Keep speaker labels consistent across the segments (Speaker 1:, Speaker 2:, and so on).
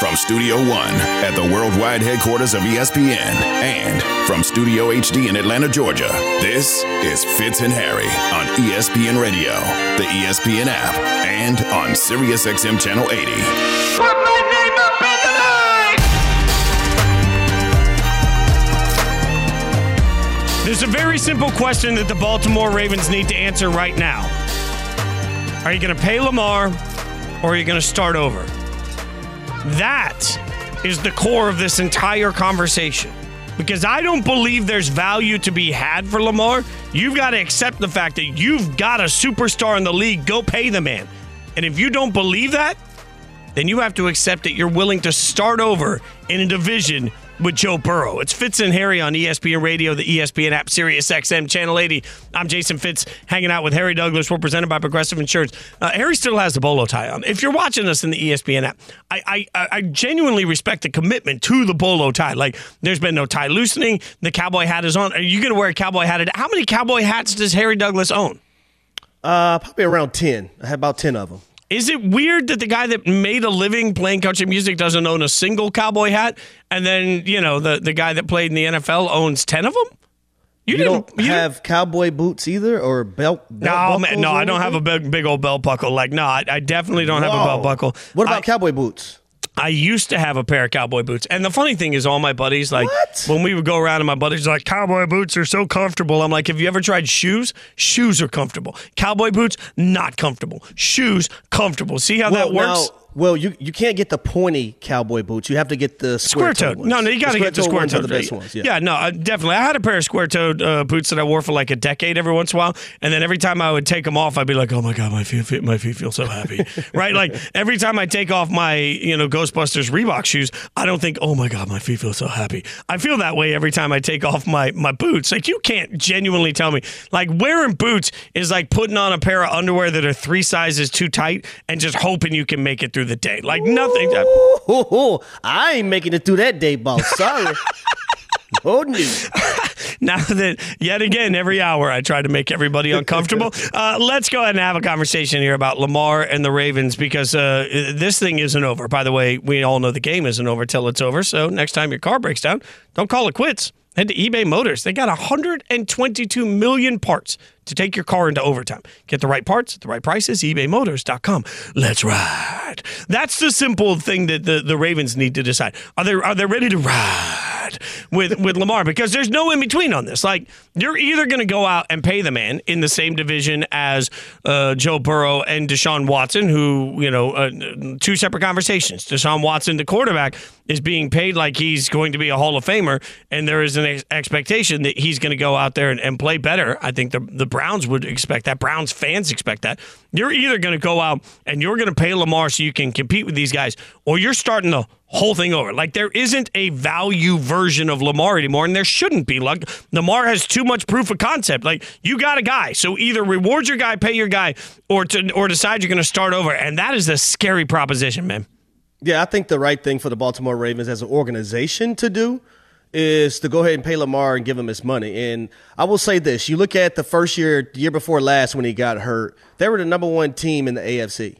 Speaker 1: From Studio One at the worldwide headquarters of ESPN and from Studio HD in Atlanta, Georgia, this is Fitz and Harry on ESPN Radio, the ESPN app, and on SiriusXM Channel 80.
Speaker 2: Put my name up in the line!
Speaker 3: There's a very simple question that the Baltimore Ravens need to answer right now. Are you going to pay Lamar or are you going to start over? That is the core of this entire conversation. Because I don't believe there's value to be had for Lamar. You've got to accept the fact that you've got a superstar in the league. Go pay the man. And if you don't believe that, then you have to accept that you're willing to start over in a division with Joe Burrow. It's Fitz and Harry on ESPN Radio, the ESPN app, Sirius XM, Channel 80. I'm Jason Fitz, hanging out with Harry Douglas. We're presented by Progressive Insurance. Uh, Harry still has the bolo tie on. If you're watching us in the ESPN app, I, I, I genuinely respect the commitment to the bolo tie. Like, there's been no tie loosening. The cowboy hat is on. Are you going to wear a cowboy hat? How many cowboy hats does Harry Douglas own?
Speaker 4: Uh, probably around 10. I have about 10 of them.
Speaker 3: Is it weird that the guy that made a living playing country music doesn't own a single cowboy hat, and then you know the the guy that played in the NFL owns ten of them?
Speaker 4: You, don't
Speaker 3: you
Speaker 4: have cowboy boots either, or belt? belt
Speaker 3: No, man, no, I don't have a big, big old belt buckle. Like, no, I, I definitely don't have a belt buckle.
Speaker 4: What about
Speaker 3: I,
Speaker 4: cowboy boots?
Speaker 3: I used to have a pair of cowboy boots, and the funny thing is, all my buddies like
Speaker 4: What?
Speaker 3: when we would go around, and my buddies like, "Cowboy boots are so comfortable." I'm like, "Have you ever tried shoes? Shoes are comfortable. Cowboy boots not comfortable. Shoes comfortable. See how that
Speaker 4: now-
Speaker 3: works."
Speaker 4: Well, you you can't get the pointy cowboy boots. You have to get the square
Speaker 3: Square toed. No, no, you got to get the square toed.
Speaker 4: the best ones. Yeah.
Speaker 3: yeah, no, uh, definitely. I had a pair of square toed uh, boots that I wore for like a decade every once in a while, and then every time I would take them off, I'd be like, "Oh my god, my feet, feet- my feet feel so happy." right? Like every time I take off my you know Ghostbusters Reebok shoes, I don't think, "Oh my god, my feet feel so happy." I feel that way every time I take off my my boots. Like you can't genuinely tell me like wearing boots is like putting on a pair of underwear that are three sizes too tight and just hoping you can make it through the day. Like nothing.
Speaker 4: Ooh, I ain't making it through that day, boss. Sorry. oh no.
Speaker 3: now that yet again every hour I try to make everybody uncomfortable. Uh, let's go ahead and have a conversation here about Lamar and the Ravens because uh, this thing isn't over. By the way, we all know the game isn't over till it's over. So next time your car breaks down, don't call it quits. Head to eBay Motors. They got 122 million parts to take your car into overtime. Get the right parts at the right prices. ebaymotors.com. Let's ride. That's the simple thing that the, the Ravens need to decide. Are they are they ready to ride with with Lamar? Because there's no in between on this. Like you're either going to go out and pay the man in the same division as uh, Joe Burrow and Deshaun Watson, who you know uh, two separate conversations. Deshaun Watson, the quarterback, is being paid like he's going to be a Hall of Famer, and there is an ex- expectation that he's going to go out there and, and play better. I think the the Browns would expect that. Browns fans expect that. You're either going to go out and you're going to pay Lamar so you can compete with these guys, or you're starting the whole thing over. Like there isn't a value version of Lamar anymore, and there shouldn't be. Like Lamar has too much proof of concept. Like you got a guy, so either reward your guy, pay your guy, or to, or decide you're going to start over, and that is a scary proposition, man.
Speaker 4: Yeah, I think the right thing for the Baltimore Ravens as an organization to do is to go ahead and pay Lamar and give him his money. And I will say this: you look at the first year, year before last, when he got hurt, they were the number one team in the AFC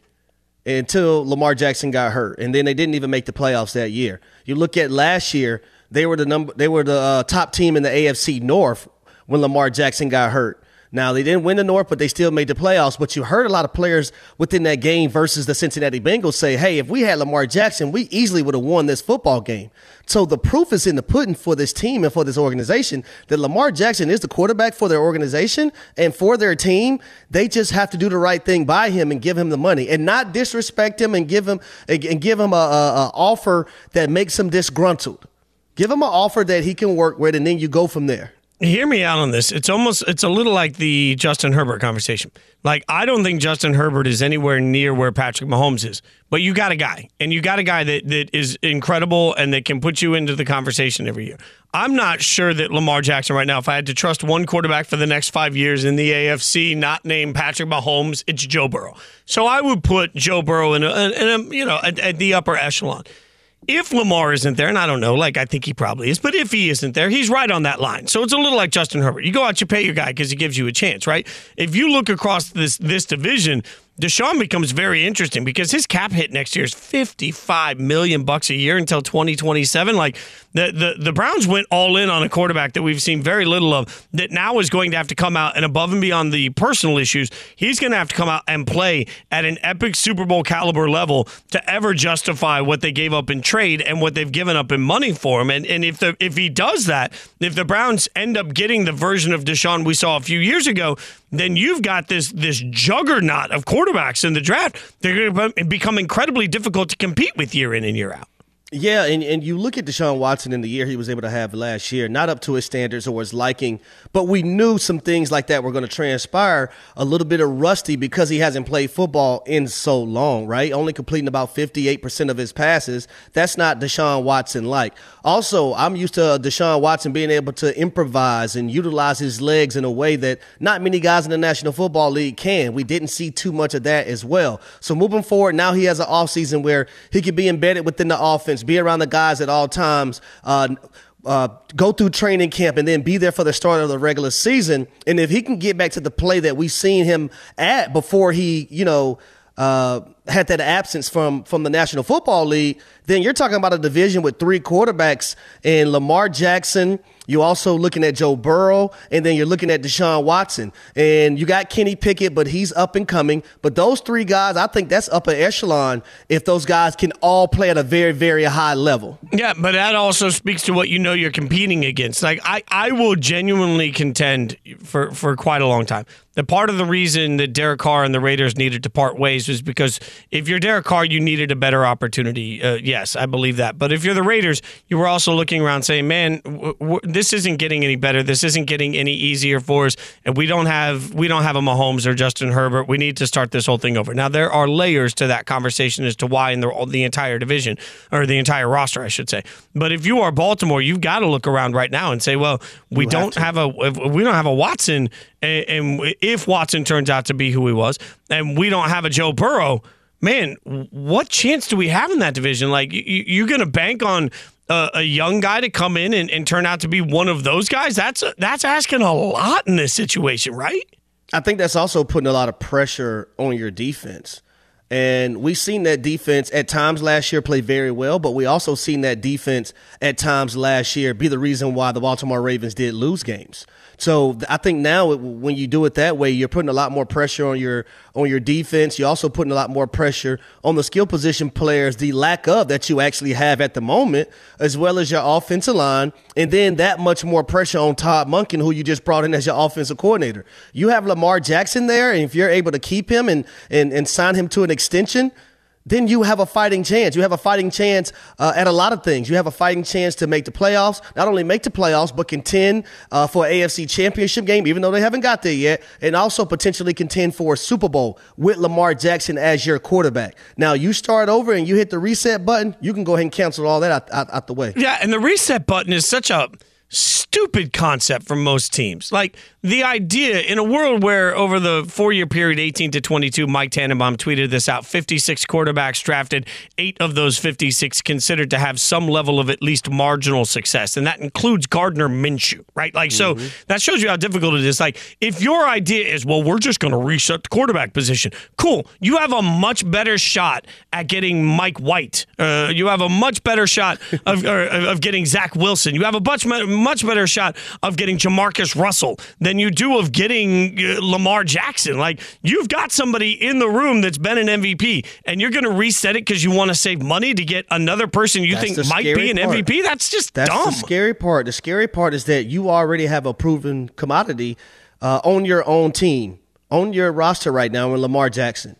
Speaker 4: until Lamar Jackson got hurt, and then they didn't even make the playoffs that year. You look at last year; they were the number, they were the uh, top team in the AFC North when Lamar Jackson got hurt. Now they didn't win the North, but they still made the playoffs. But you heard a lot of players within that game versus the Cincinnati Bengals say, "Hey, if we had Lamar Jackson, we easily would have won this football game." So the proof is in the pudding for this team and for this organization that Lamar Jackson is the quarterback for their organization and for their team. They just have to do the right thing by him and give him the money and not disrespect him and give him and give him a, a, a offer that makes him disgruntled. Give him an offer that he can work with, and then you go from there.
Speaker 3: Hear me out on this. It's almost it's a little like the Justin Herbert conversation. Like I don't think Justin Herbert is anywhere near where Patrick Mahomes is. But you got a guy, and you got a guy that, that is incredible and that can put you into the conversation every year. I'm not sure that Lamar Jackson right now, if I had to trust one quarterback for the next five years in the AFC, not named Patrick Mahomes, it's Joe Burrow. So I would put Joe Burrow in a, in a you know at, at the upper echelon. If Lamar isn't there, and I don't know, like I think he probably is, but if he isn't there, he's right on that line. So it's a little like Justin Herbert. You go out, you pay your guy because he gives you a chance, right? If you look across this this division, Deshaun becomes very interesting because his cap hit next year is 55 million bucks a year until 2027. Like the, the the Browns went all in on a quarterback that we've seen very little of that now is going to have to come out and above and beyond the personal issues, he's going to have to come out and play at an epic Super Bowl caliber level to ever justify what they gave up in trade and what they've given up in money for him. And and if the if he does that, if the Browns end up getting the version of Deshaun we saw a few years ago, then you've got this this juggernaut of quarterbacks in the draft. They're going to become incredibly difficult to compete with year in and year out.
Speaker 4: Yeah, and, and you look at Deshaun Watson in the year he was able to have last year, not up to his standards or his liking, but we knew some things like that were going to transpire. A little bit of rusty because he hasn't played football in so long, right? Only completing about 58% of his passes. That's not Deshaun Watson like. Also, I'm used to uh, Deshaun Watson being able to improvise and utilize his legs in a way that not many guys in the National Football League can. We didn't see too much of that as well. So moving forward, now he has an offseason where he could be embedded within the offense be around the guys at all times. Uh, uh, go through training camp and then be there for the start of the regular season. And if he can get back to the play that we've seen him at before he, you know, uh, had that absence from from the National Football League, then you're talking about a division with three quarterbacks and Lamar Jackson. You're also looking at Joe Burrow, and then you're looking at Deshaun Watson, and you got Kenny Pickett, but he's up and coming. But those three guys, I think that's upper echelon if those guys can all play at a very, very high level.
Speaker 3: Yeah, but that also speaks to what you know you're competing against. Like I, I will genuinely contend for for quite a long time The part of the reason that Derek Carr and the Raiders needed to part ways was because if you're Derek Carr, you needed a better opportunity. Uh, yes, I believe that. But if you're the Raiders, you were also looking around saying, "Man, w- w- this isn't getting any better. This isn't getting any easier for us, and we don't have we don't have a Mahomes or Justin Herbert. We need to start this whole thing over." Now there are layers to that conversation as to why in the the entire division or the entire roster, I should say. But if you are Baltimore, you've got to look around right now and say, "Well, we
Speaker 4: You
Speaker 3: don't
Speaker 4: have
Speaker 3: have a we don't have a Watson, and, and if Watson turns out to be who he was, and we don't have a Joe Burrow." Man, what chance do we have in that division? Like, you, you're going to bank on a, a young guy to come in and, and turn out to be one of those guys? That's that's asking a lot in this situation, right?
Speaker 4: I think that's also putting a lot of pressure on your defense. And we've seen that defense at times last year play very well, but we also seen that defense at times last year be the reason why the Baltimore Ravens did lose games. So I think now when you do it that way, you're putting a lot more pressure on your on your defense. You're also putting a lot more pressure on the skill position players, the lack of that you actually have at the moment, as well as your offensive line, and then that much more pressure on Todd Monken, who you just brought in as your offensive coordinator. You have Lamar Jackson there, and if you're able to keep him and and, and sign him to an extension then you have a fighting chance. You have a fighting chance uh, at a lot of things. You have a fighting chance to make the playoffs, not only make the playoffs, but contend uh, for AFC championship game, even though they haven't got there yet, and also potentially contend for a Super Bowl with Lamar Jackson as your quarterback. Now, you start over and you hit the reset button, you can go ahead and cancel all that out, out, out the way.
Speaker 3: Yeah, and the reset button is such a stupid concept for most teams. Like the idea in a world where over the four year period, 18 to 22, Mike Tannenbaum tweeted this out 56 quarterbacks drafted, eight of those 56 considered to have some level of at least marginal success. And that includes Gardner Minshew, right? Like, so that shows you how difficult it is. Like, if your idea is, well, we're just going to reset the quarterback position, cool. You have a much better shot at getting Mike White. Uh, you have a much better shot of, or, of getting Zach Wilson. You have a much, much better shot of getting Jamarcus Russell than you do of getting uh, Lamar Jackson. Like you've got somebody in the room that's been an MVP, and you're going to reset it because you want to save money to get another person you
Speaker 4: That's
Speaker 3: think might be an
Speaker 4: part.
Speaker 3: MVP. That's just
Speaker 4: That's
Speaker 3: dumb.
Speaker 4: the scary part. The scary part is that you already have a proven commodity uh, on your own team, on your roster right now in Lamar Jackson.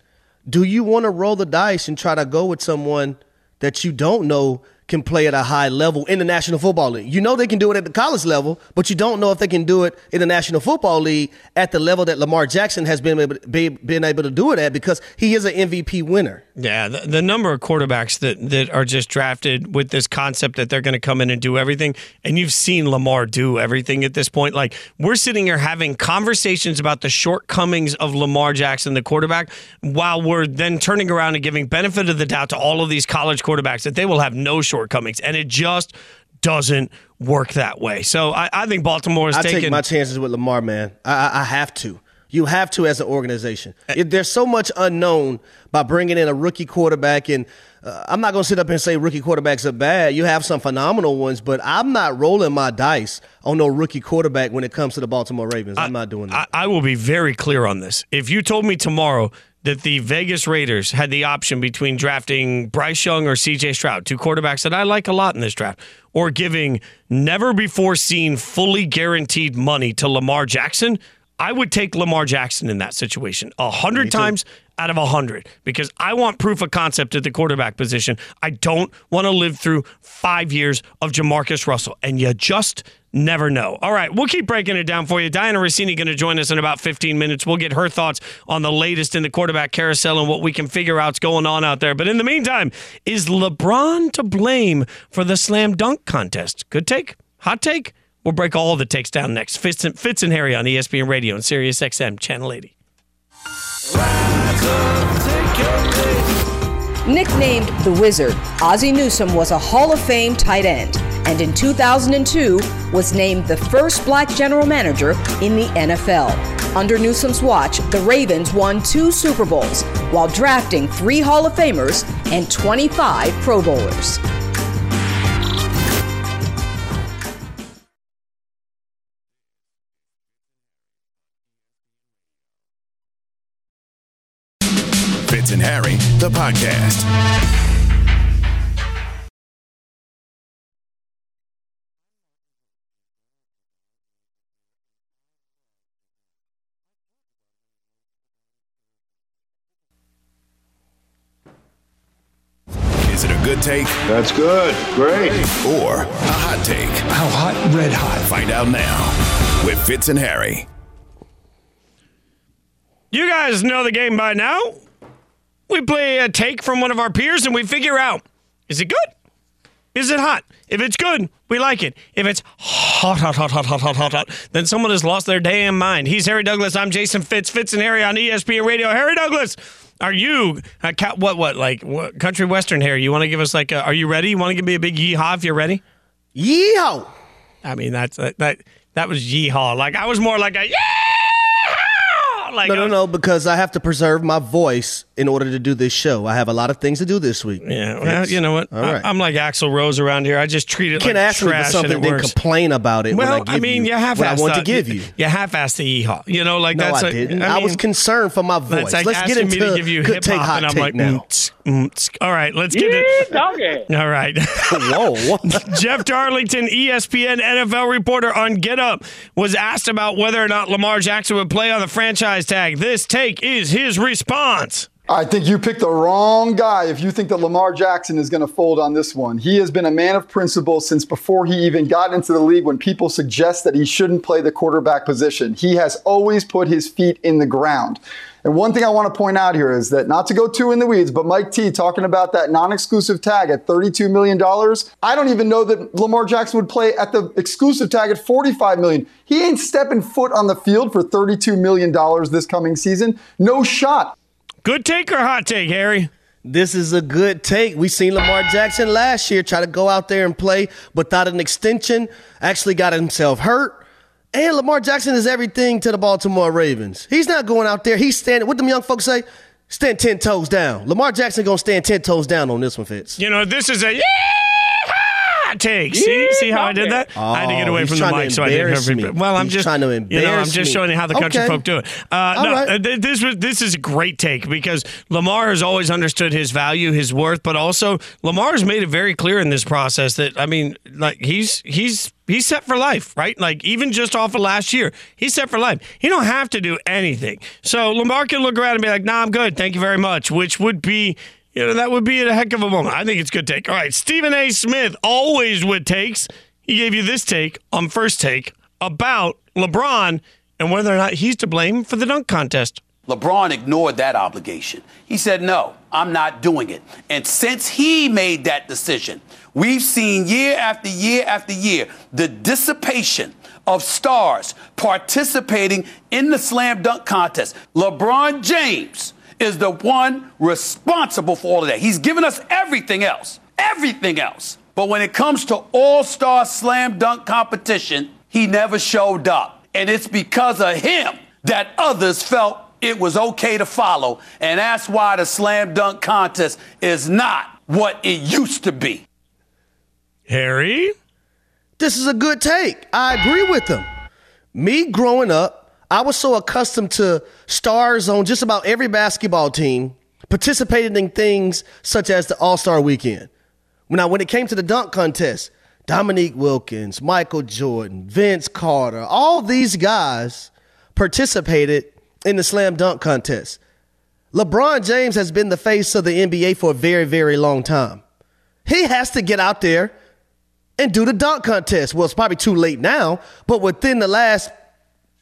Speaker 4: Do you want to roll the dice and try to go with someone that you don't know can play at a high level in the National Football League? You know they can do it at the college level, but you don't know if they can do it in the National Football League at the level that Lamar Jackson has been able to, be, been able to do it at because he is an MVP winner.
Speaker 3: Yeah, the, the number of quarterbacks that, that are just drafted with this concept that they're going to come in and do everything, and you've seen Lamar do everything at this point. Like we're sitting here having conversations about the shortcomings of Lamar Jackson, the quarterback, while we're then turning around and giving benefit of the doubt to all of these college quarterbacks that they will have no shortcomings, and it just doesn't work that way. So I, I think Baltimore is
Speaker 4: I
Speaker 3: taking.
Speaker 4: take my chances with Lamar, man. I, I, I have to You have to as an organization. It, there's so much unknown by bringing in a rookie quarterback, and uh, I'm not going to sit up and say rookie quarterbacks are bad. You have some phenomenal ones, but I'm not rolling my dice on no rookie quarterback when it comes to the Baltimore Ravens. I'm not doing that.
Speaker 3: I, I will be very clear on this. If you told me tomorrow that the Vegas Raiders had the option between drafting Bryce Young or CJ Stroud, two quarterbacks that I like a lot in this draft, or giving never before seen fully guaranteed money to Lamar Jackson, I would take Lamar Jackson in that situation a hundred times out of a hundred because I want proof of concept at the quarterback position. I don't want to live through five years of Jamarcus Russell, and you just never know. All right, we'll keep breaking it down for you. Dianna Russini going to join us in about 15 minutes. We'll get her thoughts on the latest in the quarterback carousel and what we can figure out's going on out there. But in the meantime, is LeBron to blame for the slam dunk contest? Good take, hot take. We'll break all the takes down next. Fitz and, Fitz and Harry on ESPN Radio and Sirius XM Channel 80.
Speaker 5: Nicknamed the Wizard, Ozzie Newsome was a Hall of Fame tight end, and in 2002 was named the first black general manager in the NFL. Under Newsome's watch, the Ravens won two Super Bowls while drafting three Hall of Famers and 25 Pro Bowlers.
Speaker 1: Fitz and Harry, the podcast. Is it a good take
Speaker 6: That's good. Great.
Speaker 1: or a hot take?
Speaker 7: How hot? Red hot.
Speaker 1: Find out now with Fitz and Harry.
Speaker 3: You guys know the game by now. We play a take from one of our peers and we figure out is it good? Is it hot? If it's good, we like it. If it's hot, hot, hot, hot, hot, hot, hot, hot, then someone has lost their damn mind. He's Harry Douglas. I'm Jason Fitz. Fitz and Harry on ESPN Radio. Harry Douglas, are you uh, ca- what? What like what, country western Harry? You want to give us like? A, are you ready? You want to give me a big yeehaw if you're ready?
Speaker 4: Yeehaw!
Speaker 3: I mean that's that that, that was yeehaw. Like I was more like a yeah. Like
Speaker 4: No, no, no, because I have to preserve my voice in order to do this show. I have a lot of things to do this week.
Speaker 3: Yeah, well,
Speaker 4: Yes.
Speaker 3: you know what?
Speaker 4: All right.
Speaker 3: I, am like Axl Rose around here. I just treat it
Speaker 4: you can't
Speaker 3: like
Speaker 4: ask me for something
Speaker 3: and
Speaker 4: and then complain about it
Speaker 3: well,
Speaker 4: when I give
Speaker 3: mean,
Speaker 4: you
Speaker 3: you half
Speaker 4: what I want to uh, give you.
Speaker 3: You half-assed the yeehaw. You know, like
Speaker 4: No,
Speaker 3: that's.
Speaker 4: I
Speaker 3: a-
Speaker 4: didn't. I,
Speaker 3: mean,
Speaker 4: was concerned for my voice.
Speaker 3: Like
Speaker 4: Let's get into
Speaker 3: me to give you
Speaker 4: good
Speaker 3: hip
Speaker 4: take, hot
Speaker 3: and I'm
Speaker 4: take
Speaker 3: like,
Speaker 4: now.
Speaker 3: tsk, tsk. all right, let's get it. All right.
Speaker 4: Whoa!
Speaker 3: Jeff Darlington, ESPN NFL reporter on Get Up, was asked about whether or not Lamar Jackson would play on the franchise tag. This take is his response.
Speaker 8: I think you picked the wrong guy if you think that Lamar Jackson is going to fold on this one. He has been a man of principle since before he even got into the league when people suggest that he shouldn't play the quarterback position. He has always put his feet in the ground. And one thing I want to point out here is that not to go too in the weeds, but Mike T talking about that non-exclusive tag at $32 million. I don't even know that Lamar Jackson would play at the exclusive tag at 45 million. He ain't stepping foot on the field for $32 million this coming season. No shot.
Speaker 3: Good take or hot take, Harry?
Speaker 4: This is a good take. We seen Lamar Jackson last year try to go out there and play without an extension. Actually got himself hurt. And Lamar Jackson is everything to the Baltimore Ravens. He's not going out there. He's standing. What them young folks say? Stand ten toes down. Lamar Jackson gonna stand ten toes down on this one, Fitz.
Speaker 3: You know, this is a yeah take. See, see how I did that? I had to get
Speaker 4: Oh,
Speaker 3: away from the mic, so I didn't
Speaker 4: embarrass
Speaker 3: hear
Speaker 4: me.
Speaker 3: people. Well, I'm
Speaker 4: He's
Speaker 3: just
Speaker 4: trying to
Speaker 3: You know, I'm just showing you how the country
Speaker 4: Okay.
Speaker 3: folk do it. Uh, no,
Speaker 4: right.
Speaker 3: th- this was this is a great take because Lamar has always understood his value, his worth, but also Lamar has made it very clear in this process that I mean, like he's he's he's set for life, right? Like even just off of last year, he's set for life. He don't have to do anything. So Lamar can look around and be like, "Nah, I'm good. Thank you very much," which would be. You know, that would be a heck of a moment. I think it's a good take. All right. Stephen A. Smith, always with takes. He gave you this take on first take about LeBron and whether or not he's to blame for the dunk contest.
Speaker 9: LeBron ignored that obligation. He said, No, I'm not doing it. And since he made that decision, we've seen year after year after year the dissipation of stars participating in the slam dunk contest. LeBron James is the one responsible for all of that. He's given us everything else, everything else. But when it comes to all star slam dunk competition, he never showed up. And it's because of him that others felt it was okay to follow. And that's why the slam dunk contest is not what it used to be.
Speaker 3: Harry?
Speaker 4: This is a good take. I agree with him. Me growing up, I was so accustomed to stars on just about every basketball team participating in things such as the All Star weekend. I when it came to the dunk contest, Dominique Wilkins, Michael Jordan, Vince Carter, all these guys participated in the slam dunk contest. LeBron James has been the face of the NBA for a very, very long time. He has to get out there and do the dunk contest. Well, it's probably too late now, but within the last,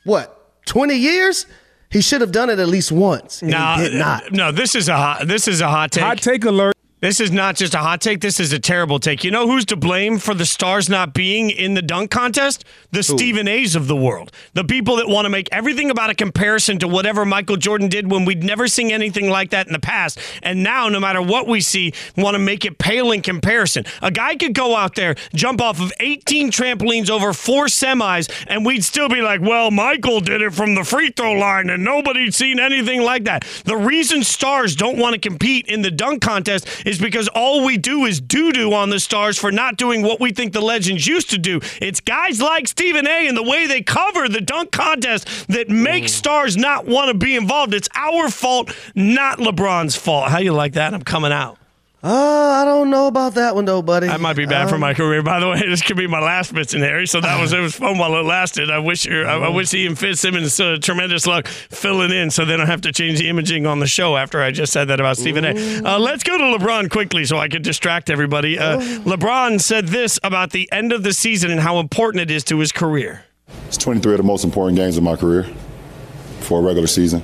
Speaker 4: what, 20 years? He should have done it at least once. And
Speaker 3: No,
Speaker 4: he did not.
Speaker 3: no. This is a hot. This is a hot take.
Speaker 7: Hot take alert.
Speaker 3: This is not just a hot take. This is a terrible take. You know who's to blame for the stars not being in the dunk contest? The Stephen A's of the world. The people that want to make everything about a comparison to whatever Michael Jordan did when we'd never seen anything like that in the past. And now, no matter what we see, want to make it pale in comparison. A guy could go out there, jump off of 18 trampolines over four semis, and we'd still be like, well, Michael did it from the free throw line, and nobody'd seen anything like that. The reason stars don't want to compete in the dunk contest is because all we do is doo doo on the stars for not doing what we think the legends used to do. It's guys like Stephen A. and the way they cover the dunk contest that make mm. stars not want to be involved. It's our fault, not LeBron's fault. How you like that? I'm coming out.
Speaker 4: Uh, I don't know about that one though, buddy.
Speaker 3: That might be bad for
Speaker 4: Um,
Speaker 3: my career. By the way, this could be my last Fitz and Harry. So that was it was fun while it lasted. I wish I, I wish Ian Fitzsimmons uh, tremendous luck filling in, so they don't have to change the imaging on the show after I just said that about Stephen A. Uh, let's go to LeBron quickly, so I could distract everybody. Uh, LeBron said this about the end of the season and how important it is to his career.
Speaker 10: It's 23 of the most important games of my career for a regular season,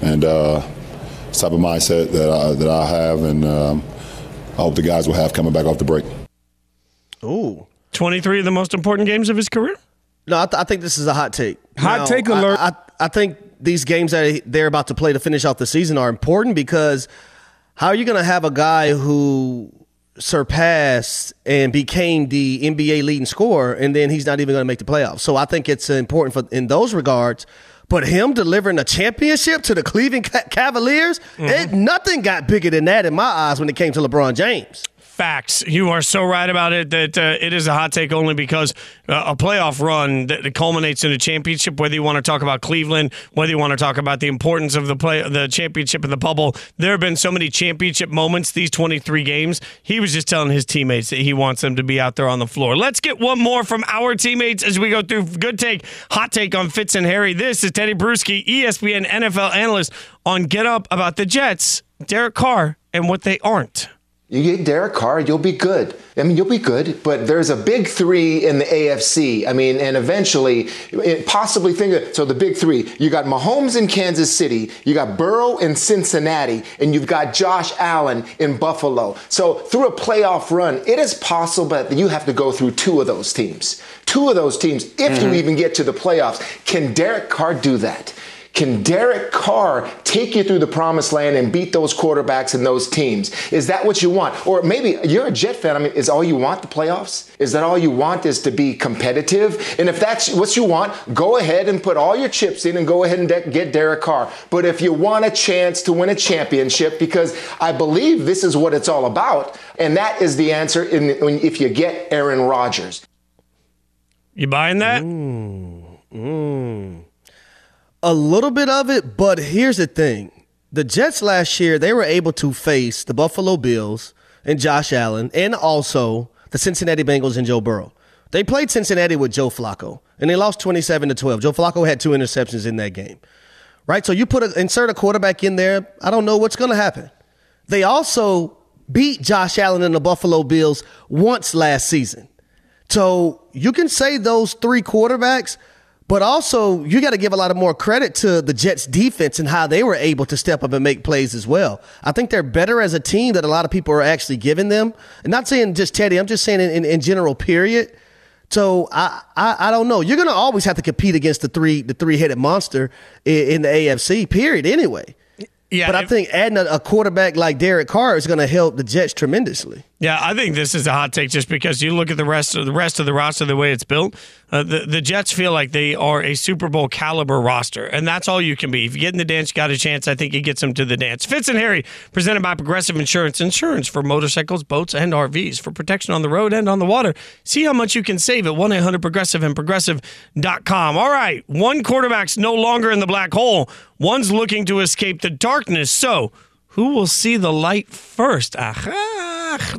Speaker 10: and uh, it's the type of mindset that I, that I have, and um, I hope the guys will have coming back off the break.
Speaker 4: Ooh.
Speaker 3: 23 of the most important games of his career?
Speaker 4: No, I, th- I think this is a hot take.
Speaker 7: Hot take
Speaker 4: I-
Speaker 7: alert.
Speaker 4: I, I, think these games that they're about to play to finish off the season are important because how are you going to have a guy who surpassed and became the NBA leading scorer and then he's not even going to make the playoffs? So I think it's important for in those regards. But him delivering a championship to the Cleveland Ca- Cavaliers, it, mm-hmm. nothing got bigger than that in my eyes when it came to LeBron James.
Speaker 3: Facts. You are so right about it that uh, it is a hot take only because uh, a playoff run that culminates in a championship. Whether you want to talk about Cleveland, whether you want to talk about the importance of the play, the championship in the bubble, there have been so many championship moments these 23 games. He was just telling his teammates that he wants them to be out there on the floor. Let's get one more from our teammates as we go through good take, hot take on Fitz and Harry. This is Teddy Bruschi, ESPN NFL analyst on Get Up about the Jets, Derek Carr, and what they aren't.
Speaker 11: You get Derek Carr, you'll be good. I mean, you'll be good, but there's a big three in the AFC. I mean, and eventually, it possibly think of so the big three. You got Mahomes in Kansas City, you got Burrow in Cincinnati, and you've got Josh Allen in Buffalo. So through a playoff run, it is possible that you have to go through two of those teams. Two of those teams, if you mm-hmm. even get to the playoffs. Can Derek Carr do that? Can Derek Carr take you through the promised land and beat those quarterbacks and those teams? Is that what you want? Or maybe you're a Jet fan. I mean, is all you want the playoffs? Is that all you want is to be competitive? And if that's what you want, go ahead and put all your chips in and go ahead and de- get Derek Carr. But if you want a chance to win a championship, because I believe this is what it's all about, and that is the answer in, when, if you get Aaron Rodgers.
Speaker 3: You buying that? Mmm, mmm.
Speaker 4: A little bit of it, but here's the thing. The Jets last year, they were able to face the Buffalo Bills and Josh Allen and also the Cincinnati Bengals and Joe Burrow. They played Cincinnati with Joe Flacco and they lost 27 to 12. Joe Flacco had two interceptions in that game. Right? So you put a, insert a quarterback in there, I don't know what's going to happen. They also beat Josh Allen and the Buffalo Bills once last season. So you can say those three quarterbacks, but also you got to give a lot of more credit to the Jets defense and how they were able to step up and make plays as well. I think they're better as a team that a lot of people are actually giving them. And not saying just Teddy, I'm just saying in, in, in general, period. So I, I I don't know. You're gonna always have to compete against the three the three headed monster in, in the AFC. Period. Anyway.
Speaker 3: Yeah,
Speaker 4: But I think adding a, a quarterback like Derek Carr is going to help the Jets tremendously.
Speaker 3: Yeah, I think this is a hot take just because you look at the rest of the rest of the roster the way it's built. Uh, the the Jets feel like they are a Super Bowl caliber roster, and that's all you can be. If you get in the dance, you got a chance. I think it gets them to the dance. Fitz and Harry, presented by Progressive Insurance. Insurance for motorcycles, boats, and RVs for protection on the road and on the water. See how much you can save at one eight hundred Progressive and Progressive.com. All right, one quarterback's no longer in the black hole. One's looking to escape the darkness. So. Who will see the light first? Aha.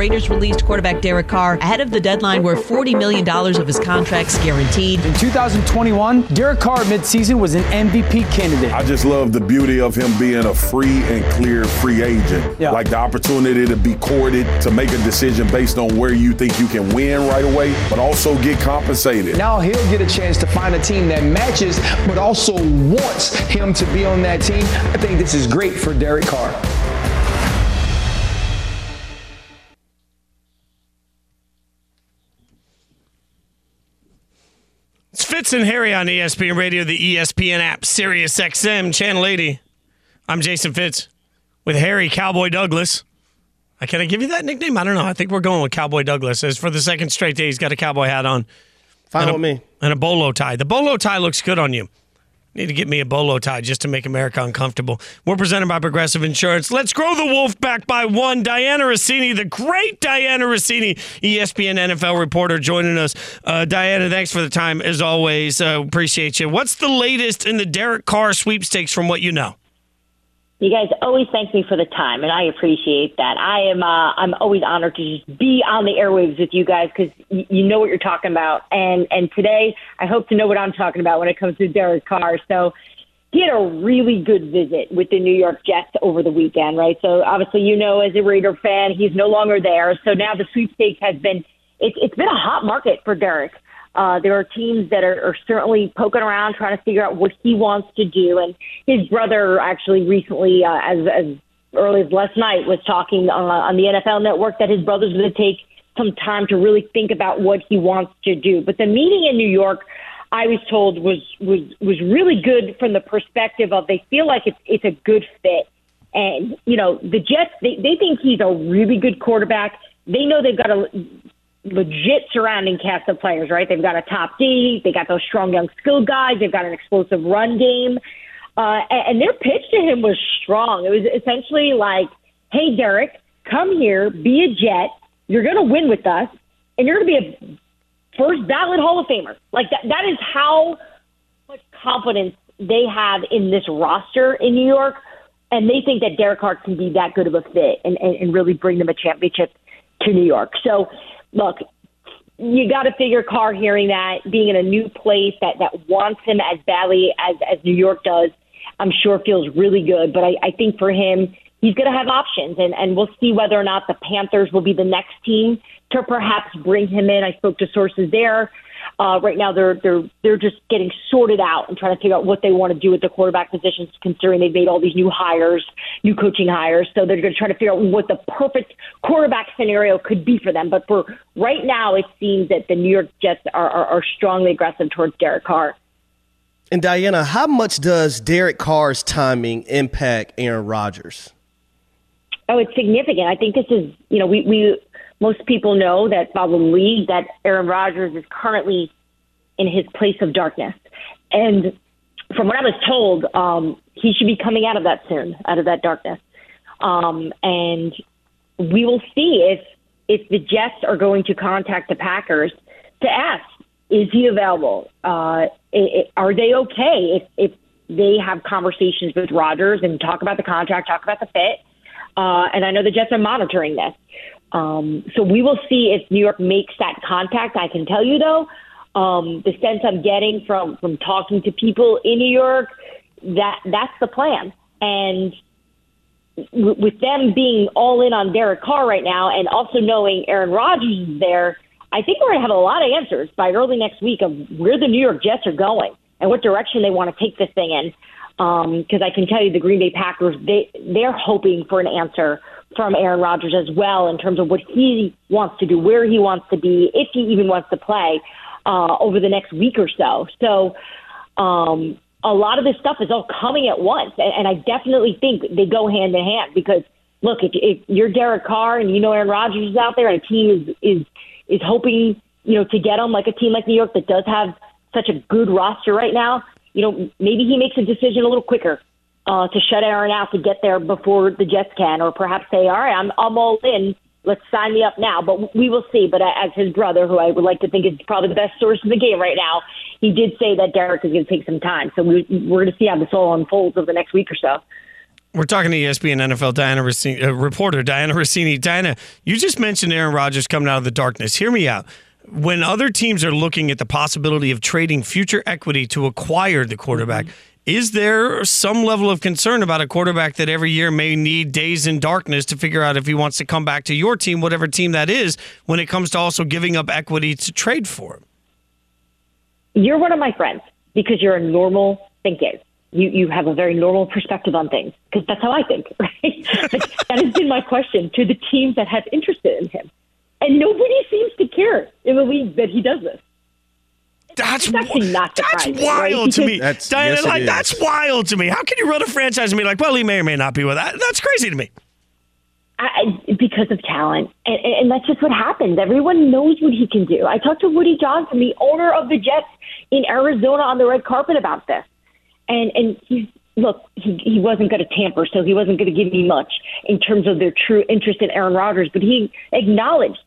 Speaker 7: Raiders released quarterback Derek Carr ahead of the deadline where $40 million of his contract's guaranteed.
Speaker 12: In 2021, Derek Carr midseason was an MVP candidate.
Speaker 13: I just love the beauty of him being a free and clear free agent.
Speaker 12: Yeah.
Speaker 13: Like the opportunity to be courted, to make a decision based on where you think you can win right away, but also get compensated.
Speaker 12: Now he'll get a chance to find a team that matches, but also wants him to be on that team. I think this is great for Derek Carr.
Speaker 3: Fitz and Harry on ESPN Radio, the ESPN app, Sirius XM, Channel 80. I'm Jason Fitz with Harry Cowboy Douglas. Uh, Can I give you that nickname? I don't know. I think we're going with Cowboy Douglas. As for the second straight day, he's got a cowboy hat on.
Speaker 4: Fine
Speaker 3: a,
Speaker 4: with me.
Speaker 3: And a bolo tie. The bolo tie looks good on you. Need to get me a bolo tie just to make America uncomfortable. We're presented by Progressive Insurance. Let's grow the wolf back by one. Dianna Russini, the great Dianna Russini, ESPN NFL reporter, joining us. Uh, Dianna, thanks for the time as always. Uh, appreciate you. What's the latest in the Derek Carr sweepstakes from what you know?
Speaker 14: You guys always thank me for the time, and I appreciate that. I am uh, I'm always honored to just be on the airwaves with you guys because y- you know what you're talking about. And and today I hope to know what I'm talking about when it comes to Derek Carr. So he had a really good visit with the New York Jets over the weekend, right? So obviously you know as a Raider fan he's no longer there. So now the sweepstakes has been it's it's been a hot market for Derek. Uh, there are teams that are, are certainly poking around trying to figure out what he wants to do. And his brother actually recently, uh, as, as early as last night, was talking uh, on the NFL network that his brother's going to take some time to really think about what he wants to do. But the meeting in New York, I was told, was was was really good from the perspective of they feel like it's it's a good fit. And you know, the Jets they they think he's a really good quarterback. They know they've got a legit surrounding cast of players, right? They've got a top D, they got those strong young skill guys, they've got an explosive run game. Uh, and, and their pitch to him was strong. It was essentially like, hey, Derek, come here, be a Jet. You're going to win with us, and you're going to be a first ballot Hall of Famer. Like that, that is how much confidence they have in this roster in New York. And they think that Derek Carr can be that good of a fit and, and, and really bring them a championship to New York. So, look, you got to figure Carr hearing that, being in a new place that, that wants him as badly as, as New York does, I'm sure feels really good. But I, I think for him, he's going to have options, and, and we'll see whether or not the Panthers will be the next team to perhaps bring him in. I spoke to sources there. Uh, right now, they're they're they're just getting sorted out and trying to figure out what they want to do with the quarterback positions, considering they've made all these new hires, new coaching hires. So they're going to try to figure out what the perfect quarterback scenario could be for them. But for right now, it seems that the New York Jets are, are, are strongly aggressive towards Derek Carr.
Speaker 4: And Diana, how much does Derek Carr's timing impact Aaron Rodgers?
Speaker 14: Oh, it's significant. I think this is, you know, we, we most people know that the league that Aaron Rodgers is currently in his place of darkness. And from what I was told, um, he should be coming out of that soon, out of that darkness. Um, and we will see if if the Jets are going to contact the Packers to ask, is he available? Uh, are they okay if if they have conversations with Rodgers and talk about the contract, talk about the fit? Uh, and I know the Jets are monitoring this. Um, so we will see if New York makes that contact. I can tell you though, um, the sense I'm getting from from talking to people in New York that that's the plan. And w- with them being all in on Derek Carr right now, and also knowing Aaron Rodgers is there, I think we're going to have a lot of answers by early next week of where the New York Jets are going and what direction they want to take this thing in. Because I can tell you, the Green Bay Packers they they're hoping for an answer from Aaron Rodgers as well in terms of what he wants to do, where he wants to be, if he even wants to play. uh, over the next week or so. So um, a lot of this stuff is all coming at once, and, and I definitely think they go hand in hand because look, if, if you're Derek Carr and you know Aaron Rodgers is out there, and a team is is is hoping you know to get him, like a team like New York that does have such a good roster right now, you know maybe he makes a decision a little quicker uh, to shut Aaron out to get there before the Jets can, or perhaps say, all right, I'm I'm all in. Let's sign me up now. But we will see. But as his brother, who I would like to think is probably the best source in the game right now, he did say that Derek is going to take some time. So we, we're going to see how this all unfolds over the next week or so.
Speaker 3: We're talking to ESPN NFL Dianna Russini, uh, reporter Dianna Russini. Dianna, you just mentioned Aaron Rodgers coming out of the darkness. Hear me out. When other teams are looking at the possibility of trading future equity to acquire the quarterback, is there some level of concern about a quarterback that every year may need days in darkness to figure out if he wants to come back to your team, whatever team that is, when it comes to also giving up equity to trade for him?
Speaker 14: You're one of my friends because you're a normal thinker. You you have a very normal perspective on things because that's how I think, right? That has been my question to the teams that have interested in him, and nobody seems to care in the league that he does this.
Speaker 3: That's
Speaker 14: it's actually not
Speaker 3: That's wild
Speaker 14: right?
Speaker 3: to me.
Speaker 4: That's-
Speaker 3: Dianna,
Speaker 4: yes,
Speaker 3: like that's wild to me. How can you run a franchise and be like, well, he may or may not be with that? That's crazy to me.
Speaker 14: I, because of talent, and, and that's just what happens. Everyone knows what he can do. I talked to Woody Johnson, the owner of the Jets in Arizona, on the red carpet about this, and and he's look, he he wasn't going to tamper, so he wasn't going to give me much in terms of their true interest in Aaron Rodgers, but he acknowledged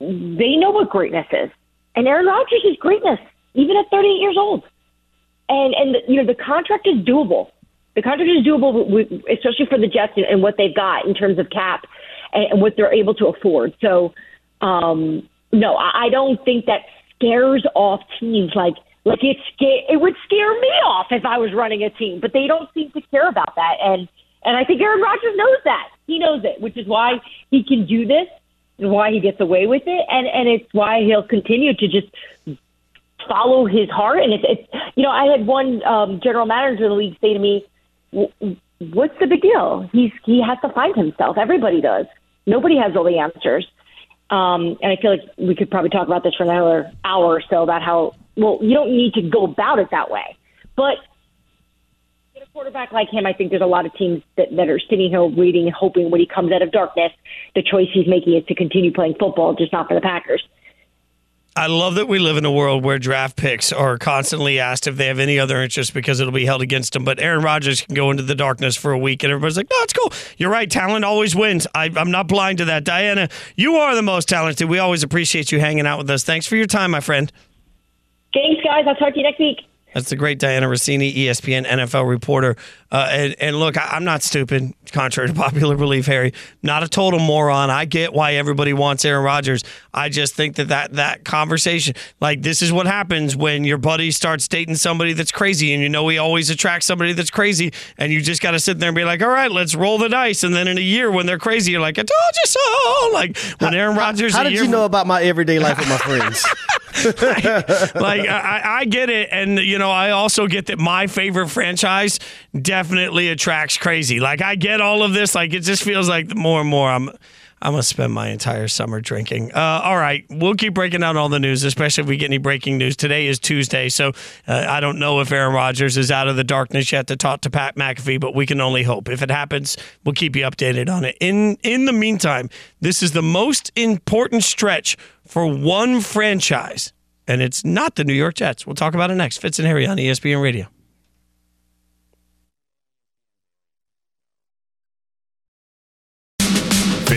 Speaker 14: they know what greatness is, and Aaron Rodgers is greatness, even at 38 years old, and and you know the contract is doable. The contract is doable, especially for the Jets and, what they've got in terms of cap and, what they're able to afford. So, um, no, I, don't think that scares off teams like like it sca- it would scare me off if I was running a team, but they don't seem to care about that. And and I think Aaron Rodgers knows that. He knows it, which is why he can do this why he gets away with it, and and it's why he'll continue to just follow his heart. And it's, it's you know, I had one um, general manager in the league say to me, "W- "What's the big deal? He's he has to find himself. Everybody does. Nobody has all the answers." Um, and I feel like we could probably talk about this for another hour or so about how well you don't need to go about it that way, but. Quarterback like him. I think there's a lot of teams that, that are sitting here waiting and hoping when he comes out of darkness, the choice he's making is to continue playing football, just not for the Packers.
Speaker 3: I love that we live in a world where draft picks are constantly asked if they have any other interest because it'll be held against them. But Aaron Rodgers can go into the darkness for a week and everybody's like, no, it's cool. You're right. Talent always wins. I, I'm not blind to that. Dianna, you are the most talented. We always appreciate you hanging out with us. Thanks for your time, my friend.
Speaker 14: Thanks, guys. I'll talk to you next week.
Speaker 3: That's the great Dianna Russini, ESPN NFL reporter. Uh, and, and look, I, I'm not stupid, contrary to popular belief, Harry. Not a total moron. I get why everybody wants Aaron Rodgers. I just think that that, that conversation, like this is what happens when your buddy starts dating somebody that's crazy, and you know he always attracts somebody that's crazy, and you just got to sit there and be like, all right, let's roll the dice. And then in a year when they're crazy, you're like, I told you so. Like when Aaron Rodgers,
Speaker 4: How
Speaker 3: a
Speaker 4: did
Speaker 3: year
Speaker 4: you know about my everyday life with my friends?
Speaker 3: like I, I get it, and you know I also get that my favorite franchise definitely attracts crazy. Like I get all of this. Like it just feels like the more and more I'm. I'm gonna spend my entire summer drinking. Uh, all right, we'll keep breaking out all the news, especially if we get any breaking news. Today is Tuesday, so uh, I don't know if Aaron Rodgers is out of the darkness yet to talk to Pat McAfee, but we can only hope. If it happens, we'll keep you updated on it. In in the meantime, this is the most important stretch for one franchise, and it's not the New York Jets. We'll talk about it next. Fitz and Harry on ESPN Radio.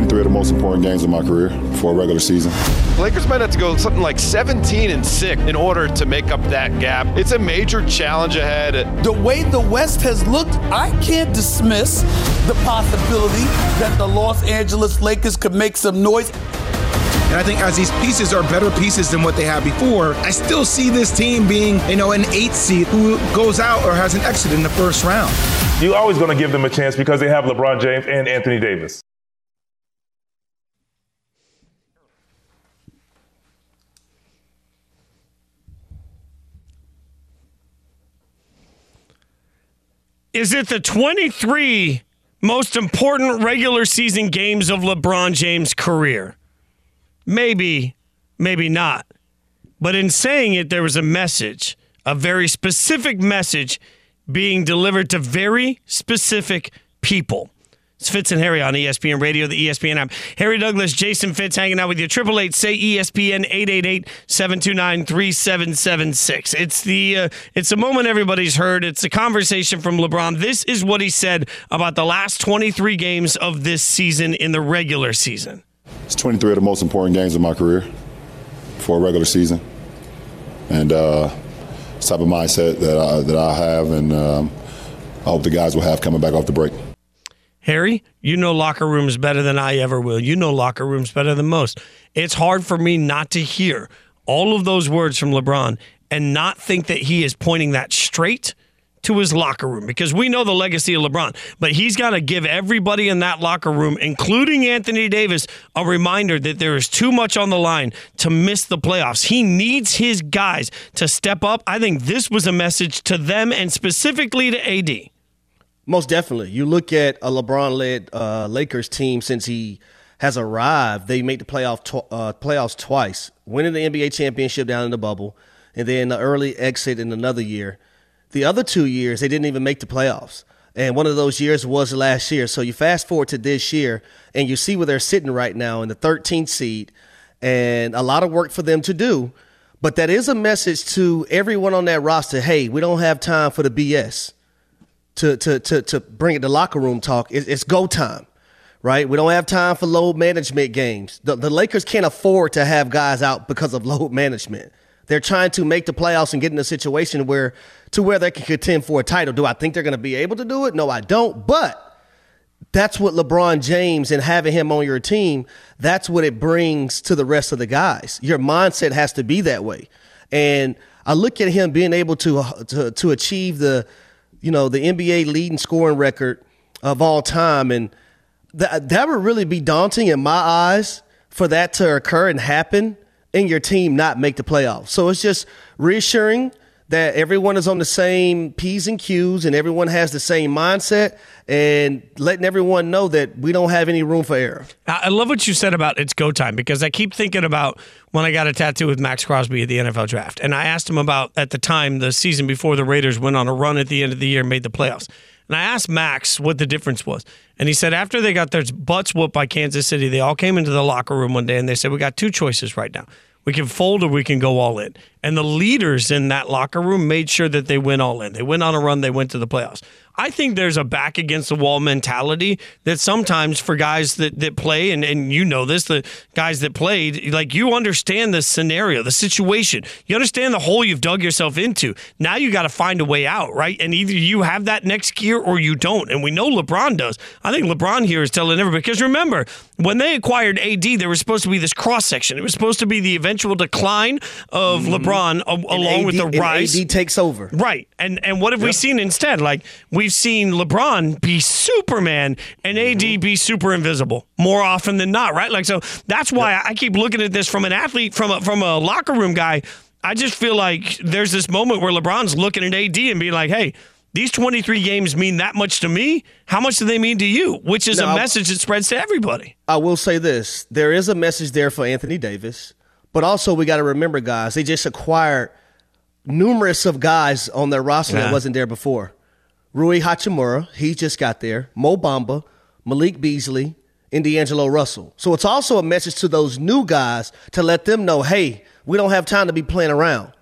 Speaker 10: 23 of the most important games of my career for a regular season.
Speaker 15: Lakers might have to go something like 17 and 6 in order to make up that gap. It's a major challenge ahead.
Speaker 16: The way the West has looked, I can't dismiss the possibility that the Los Angeles Lakers could make some noise.
Speaker 17: And I think as these pieces are better pieces than what they had before, I still see this team being, you know, an eight seed who goes out or has an exit in the first round.
Speaker 18: You're always going to give them a chance because they have LeBron James and Anthony Davis.
Speaker 3: Is it the 23 most important regular season games of LeBron James' career? Maybe, maybe not. But in saying it, there was a message, a very specific message being delivered to very specific people. It's Fitz and Harry on ESPN Radio, the ESPN app. Harry Douglas, Jason Fitz hanging out with you. Triple eight say ESPN 888-729-3776. It's the uh, it's a moment everybody's heard. It's a conversation from LeBron. This is what he said about the last 23 games of this season in the regular season.
Speaker 10: It's 23 of the most important games of my career for a regular season, and uh, type of mindset that I, that I have, and um, I hope the guys will have coming back off the break.
Speaker 3: Harry, you know locker rooms better than I ever will. You know locker rooms better than most. It's hard for me not to hear all of those words from LeBron and not think that he is pointing that straight to his locker room because we know the legacy of LeBron. But he's got to give everybody in that locker room, including Anthony Davis, a reminder that there is too much on the line to miss the playoffs. He needs his guys to step up. I think this was a message to them and specifically to AD.
Speaker 4: Most definitely. You look at a LeBron led uh, Lakers team since he has arrived, they made the playoff tw- uh, playoffs twice, winning the NBA championship down in the bubble, and then the early exit in another year. The other two years, they didn't even make the playoffs. And one of those years was last year. So you fast forward to this year, and you see where they're sitting right now in the 13th seed, and a lot of work for them to do. But that is a message to everyone on that roster hey, we don't have time for the BS to to to to bring it to locker room talk. It's, it's go time, right? We don't have time for load management games. The, the Lakers can't afford to have guys out because of load management. They're trying to make the playoffs and get in a situation where to where they can contend for a title. Do I think they're going to be able to do it? No, I don't. But that's what LeBron James and having him on your team, that's what it brings to the rest of the guys. Your mindset has to be that way. And I look at him being able to to, to achieve the you know, the NBA leading scoring record of all time. And that, that would really be daunting in my eyes for that to occur and happen and your team not make the playoffs. So it's just reassuring that everyone is on the same P's and Q's and everyone has the same mindset and letting everyone know that we don't have any room for error.
Speaker 3: I love what you said about it's go time because I keep thinking about when I got a tattoo with Maxx Crosby at the NFL draft. And I asked him about at the time, the season before the Raiders went on a run at the end of the year and made the playoffs. And I asked Maxx what the difference was. And he said after they got their butts whooped by Kansas City, they all came into the locker room one day and they said, We got two choices right now. We can fold or we can go all in. And the leaders in that locker room made sure that they went all in. They went on a run, they went to the playoffs. I think there's a back against the wall mentality that sometimes for guys that, that play, and, and you know this, the guys that played, like you understand the scenario, the situation. You understand the hole you've dug yourself into. Now you got to find a way out, right? And either you have that next gear or you don't. And we know LeBron does. I think LeBron here is telling everybody, because remember, when they acquired AD, there was supposed to be this cross section. It was supposed to be the eventual decline of mm-hmm. LeBron a, along
Speaker 4: AD,
Speaker 3: with the rise.
Speaker 4: AD takes over.
Speaker 3: Right. And and what have yep. we seen instead? Like we've seen LeBron be Superman and AD
Speaker 4: Mm-hmm.
Speaker 3: be super invisible more often than not, right? Like so that's why yep. I keep looking at this from an athlete from a from a locker room guy. I just feel like there's this moment where LeBron's looking at AD and being like, "Hey, these 23 games mean that much to me. How much do they mean to you?" Which is now, a message that spreads to everybody.
Speaker 4: I will say this: there is a message there for Anthony Davis, but also we got to remember, guys, they just acquired numerous of guys on their roster yeah. that wasn't there before. Rui Hachimura, he just got there. Mo Bamba, Malik Beasley, and D'Angelo Russell. So it's also a message to those new guys to let them know, hey, we don't have time to be playing around.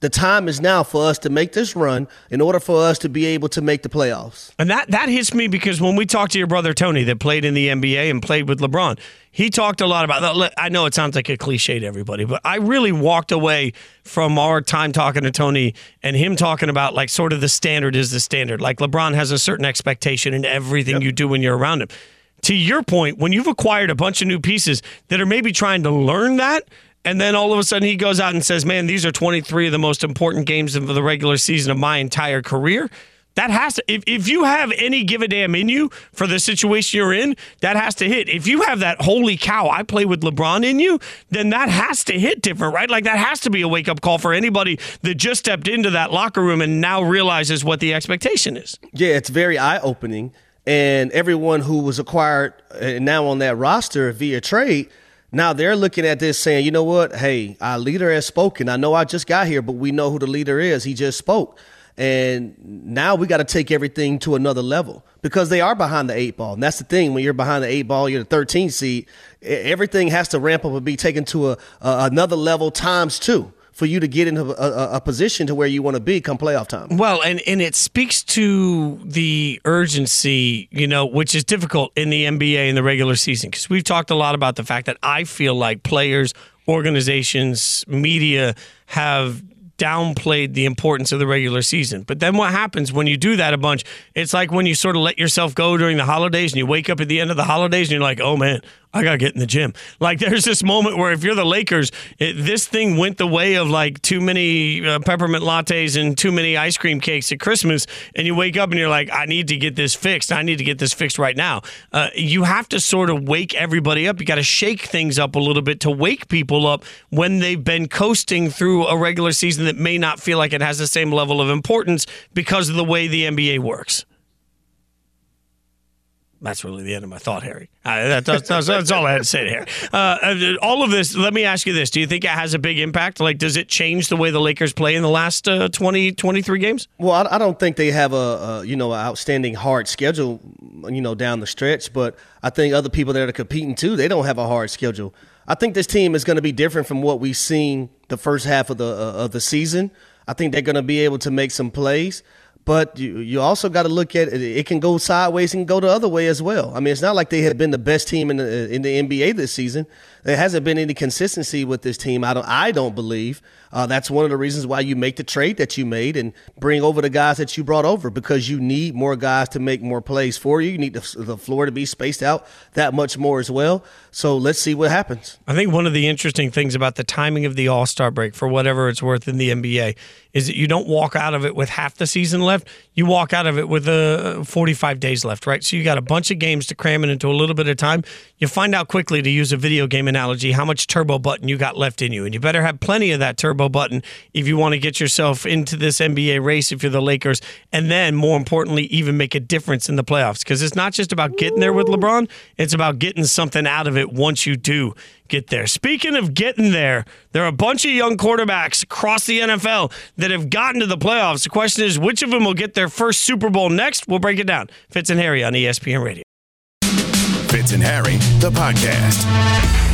Speaker 4: The time is now for us to make this run in order for us to be able to make the playoffs.
Speaker 3: And that that hits me because when we talked to your brother Toney that played in the NBA and played with LeBron, he talked a lot about I know it sounds like a cliche to everybody, but I really walked away from our time talking to Toney and him talking about like sort of the standard is the standard. Like LeBron has a certain expectation in everything yep. you do when you're around him. to your point, when you've acquired a bunch of new pieces that are maybe trying to learn that, and then all of a sudden he goes out and says, Man, these are 23 of the most important games of the regular season of my entire career. That has to, if, if you have any give a damn in you for the situation you're in, that has to hit. If you have that holy cow, I play with LeBron in you, then that has to hit different, right? Like that has to be a wake up call for anybody that just stepped into that locker room and now realizes what the expectation is.
Speaker 4: Yeah, it's very eye opening. And everyone who was acquired and now on that roster via trade, now they're looking at this saying, you know what? Hey, our leader has spoken. I know I just got here, but we know who the leader is. He just spoke. And now we got to take everything to another level because they are behind the eight ball. And that's the thing. When you're behind the eight ball, you're the 13 seed. Everything has to ramp up and be taken to a, a another level times two for you to get into a, a, a, position to where you want to be come playoff time.
Speaker 3: Well, and and it speaks to the urgency, you know, which is difficult in the NBA in the regular season because we've talked a lot about the fact that I feel like players, organizations, media have downplayed the importance of the regular season. But then what happens when you do that a bunch? It's like when you sort of let yourself go during the holidays and you wake up at the end of the holidays and you're like, oh man, I got to get in the gym. Like there's this moment where if you're the Lakers, it, this thing went the way of like too many uh, peppermint lattes and too many ice cream cakes at Christmas. And you wake up and you're like, I need to get this fixed. I need to get this fixed right now. Uh, you have to sort of wake everybody up. You got to shake things up a little bit to wake people up when they've been coasting through a regular season that may not feel like it has the same level of importance because of the way the NBA works. That's really the end of my thought, Harry. Uh, that's, that's, that's, all I had to say here. Uh, uh, all of this, let me ask you this. Do you think it has a big impact? Like, does it change the way the Lakers play in the last uh, 20, 23 games?
Speaker 4: Well, I, I don't think they have a, a, you know, outstanding hard schedule, you know, down the stretch. But I think other people that are competing too, they don't have a hard schedule. I think this team is going to be different from what we've seen the first half of the uh, of the season. I think they're going to be able to make some plays. But you, you also got to look at it. It can go sideways and go the other way as well. I mean, it's not like they have been the best team in the in the NBA this season. There hasn't been any consistency with this team. I don't I don't believe. Uh, that's one of the reasons why you make the trade that you made and bring over the guys that you brought over because you need more guys to make more plays for you. You need the, the floor to be spaced out that much more as well. So let's see what happens.
Speaker 3: I think one of the interesting things about the timing of the All Star break, for whatever it's worth in the NBA, is that you don't walk out of it with half the season left. You walk out of it with uh, 45 days left, right? So you got a bunch of games to cram it into a little bit of time. You find out quickly, to use a video game analogy, how much turbo button you got left in you. And you better have plenty of that turbo button if you want to get yourself into this NBA race if you're the Lakers. And then, more importantly, even make a difference in the playoffs. Because it's not just about getting there with LeBron, it's about getting something out of it once you do get there. Speaking of getting there, there are a bunch of young quarterbacks across the NFL that have gotten to the playoffs. The question is, which of them will get their first Super Bowl next? We'll break it down. Fitz and Harry on ESPN Radio.
Speaker 1: Fitz and Harry, the podcast.